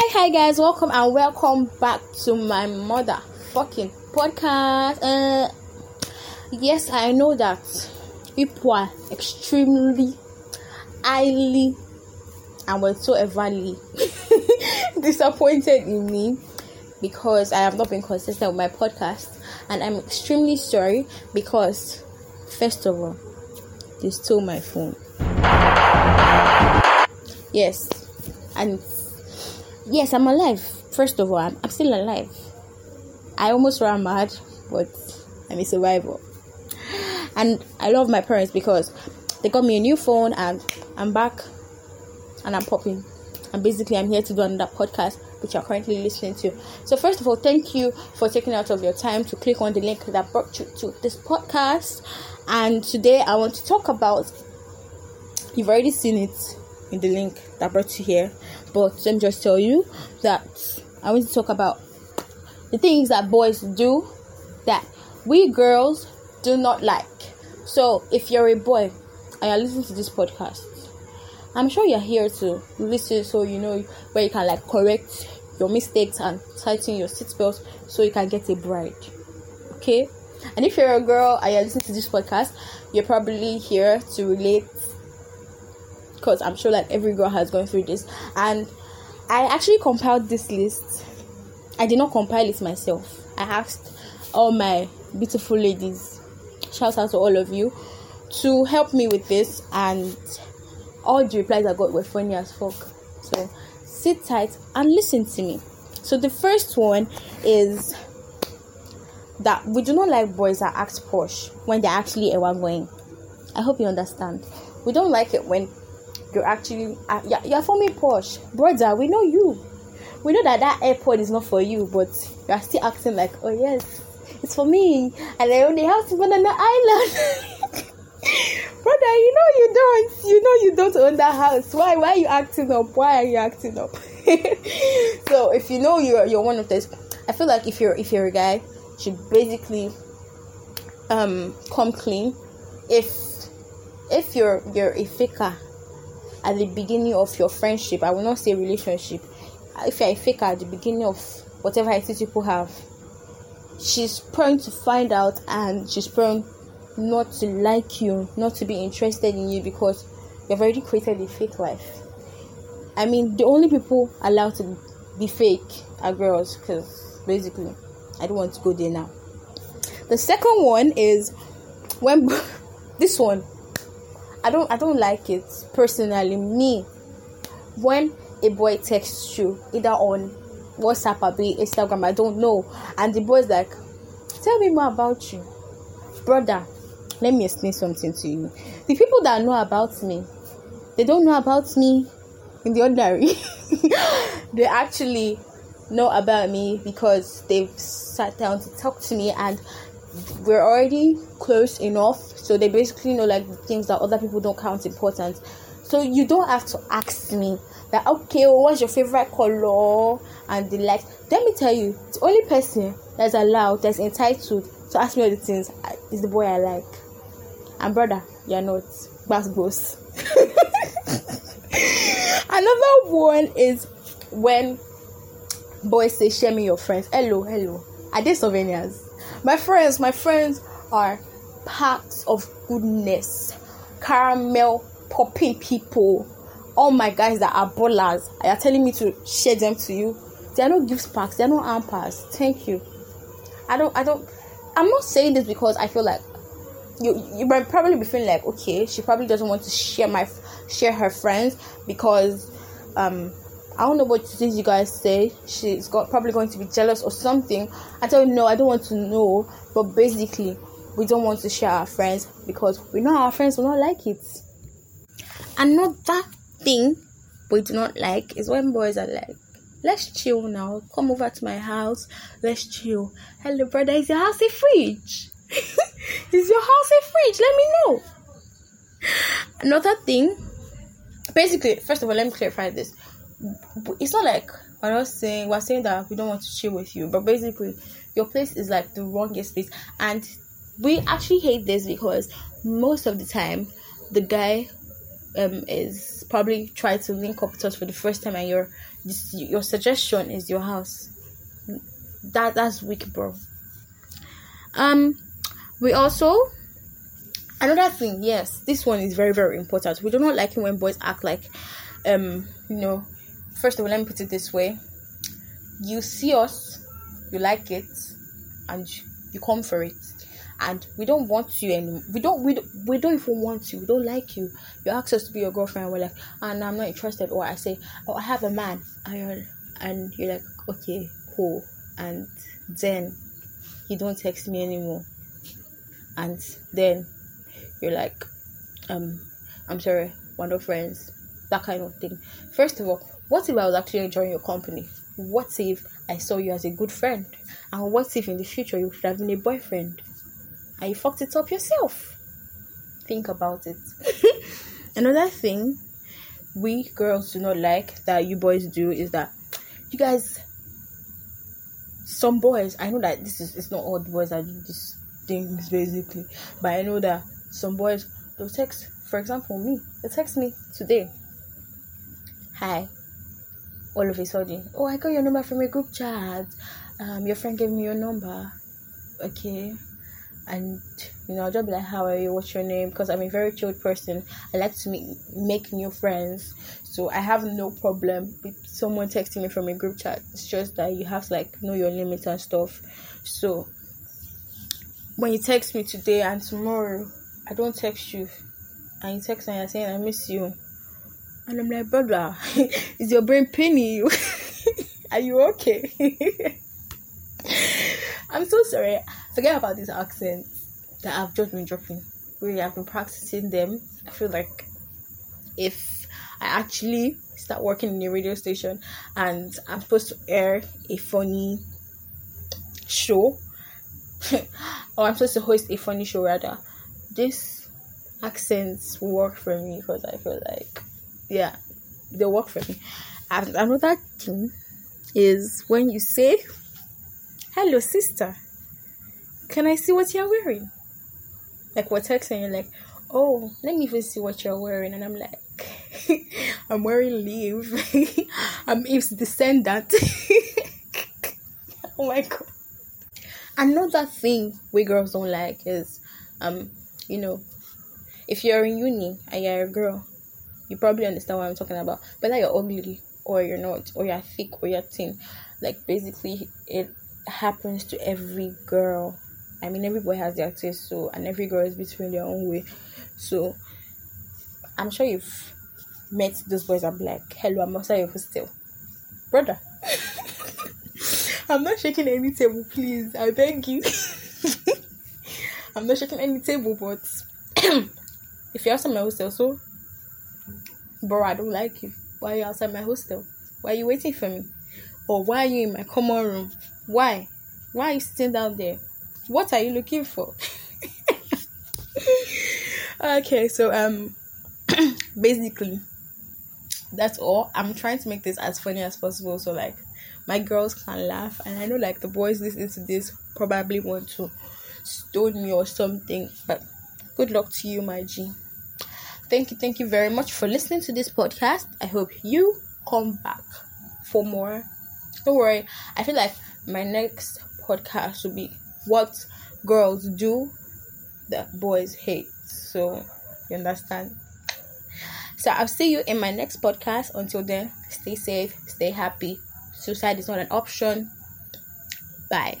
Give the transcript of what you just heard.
Hi, hi, guys, welcome and welcome back to my mother fucking podcast. Uh, yes, I know that people are extremely, highly, and whatsoeverly disappointed in me because I have not been consistent with my podcast, and I'm extremely sorry because, first of all, they stole my phone. Yes, and yes, I'm alive. First of all, I'm, I'm still alive. I almost ran mad, but I'm a survivor. And I love my parents because they got me a new phone and I'm back and I'm popping. And basically, I'm here to do another podcast which you're currently listening to. So, first of all, thank you for taking out of your time to click on the link that brought you to this podcast. And today, I want to talk about you've already seen it in the link that brought you here, but let me just tell you that I want to talk about the things that boys do that we girls do not like. So, if you're a boy and you're listening to this podcast, I'm sure you're here to listen so you know where you can like correct your mistakes and tighten your seatbelt so you can get a bride. Okay? And if you're a girl and you're listening to this podcast, you're probably here to relate because I'm sure like every girl has gone through this. And I actually compiled this list. I did not compile it myself. I asked all my beautiful ladies, shout out to all of you, to help me with this, and all the replies I got were funny as fuck. So sit tight and listen to me. So the first one is that we do not like boys that act posh when they're actually a going. I hope you understand. We don't like it when you're actually uh, you're, you're forming posh brother we know you. We know that that airport is not for you but you're still acting like oh yes it's for me. And i have to go on the island. Brother you know you don't. You know you don't own that house. Why why are you acting up? Why are you acting up? So if you know you're you're one of those i feel like if you're if you're a guy you should basically um come clean. If if you're you're a faker at the beginning of your friendship i will not say relationship. If you're a faker at the beginning of whatever I is people have she's prone to find out and she's prone not to like you not to be interested in you because you've already created a fake life. I mean the only people allowed to be fake are girls because basically i don't want to go there now. The second one is when this one I don't I don't like it personally. Me, when a boy texts you either on WhatsApp or be Instagram, I don't know, and the boy's like, "Tell me more about you, brother." Let me explain something to you. The people that know about me, they don't know about me in the ordinary. they actually know about me because they've sat down to talk to me and we're already close enough so they basically know like things that other people don't count important. So you don't have to ask me that okay oh, what's your favorite color? and the like. Let me tell you the only person that's allowed that's entitled to ask me all the things is the boy i like. And brother you're not. That's gross. Another one is when boys say share me your friends. Hello hello. Are they souvenirs my friends, my friends are packs of goodness, caramel popping people. All my guys that are ballers, are telling me to share them to you. They are not gift packs, they are not ampers. Thank you. I don't, I don't. I'm not saying this because I feel like you you might probably be feeling like okay, she probably doesn't want to share my share her friends because um I don't know what things you guys say. She's got probably going to be jealous or something. I you no, I don't want to know. But basically, we don't want to share our friends because we know our friends will not like it. Another thing we do not like is when boys are like, let's chill now. Come over to my house. Let's chill. Hello, brother. Is your house a fridge? is your house a fridge? Let me know. Another thing, basically, first of all, let me clarify this it's not like we're not saying we're saying that we don't want to chill with you, but basically your place is like the wrongest place, and we actually hate this because most of the time the guy um is probably trying to link up with us for the first time and you're your suggestion is your house. That that's weak, bro. Um, we also another thing. Yes, this one is very very important. We do not like it when boys act like, um, you know. First of all, let me put it this way: you see us, you like it, and you come for it. And we don't want you anymore. we don't we don't, we don't even want you. We don't like you. You ask us to be your girlfriend we're like and i'm not interested. Or i say oh i have a man. And you're like okay cool. And then you don't text me anymore. And then you're like um i'm sorry we're not friends. That kind of thing. First of all what if i was actually enjoying your company what if i saw you as a good friend and what if in the future you could have been a boyfriend and you fucked it up yourself. Think about it. Another thing we girls do not like that you boys do is that you guys some boys I know that this is it's not all the boys that do these things basically, but I know that some boys they'll text for example me, they text me today. Hi. All of a sudden, oh I got your number from a group chat. Um your friend gave me your number. Okay. And you know I'll just be like how are you? What's your name? Because I'm a very chilled person. I like to meet, make new friends. So I have no problem with someone texting me from a group chat. It's just that you have to like know your limits and stuff. So when you text me today and tomorrow I don't text you. And you text me and you're saying I miss you and I'm like brother is your brain paining you are you okay I'm so sorry. Forget about these accents that I've just been dropping. Really, I've been practicing them. I feel like if I actually start working in a radio station and I'm supposed to air a funny show, or I'm supposed to host a funny show rather, this accents work for me because I feel like, yeah, they work for me. And another thing is when you say hello sister can i see what you're wearing? Like we're texting you're like oh let me even see what you're wearing. And i'm like i'm wearing leave. I'm eve's descendant. Oh my god. Another thing we girls don't like is um you know if you're in uni and you're a girl you probably understand what i'm talking about whether you're ugly or you're not or you're thick or you're thin like basically it happens to every girl. I mean, every boy has their taste, so and every girl is between their own way. So, I'm sure you've met those boys and be like, "Hello, I'm outside your hostel, brother." I'm not shaking any table, please. I beg you. I'm not shaking any table, but if you're outside my hostel, so bro, I don't like you. Why are you outside my hostel? Why are you waiting for me? Or why are you in my common room? Why? Why are you sitting down there? What are you looking for? okay, so um basically that's all. I'm trying to make this as funny as possible so like my girls can laugh and I know like the boys listening to this probably want to stone me or something, but good luck to you, my G. Thank you, thank you very much for listening to this podcast. I hope you come back for more. Don't worry, I feel like my next podcast will be what girls do that boys hate. So you understand? So I'll see you in my next podcast. Until then, stay safe, stay happy. Suicide is not an option. Bye.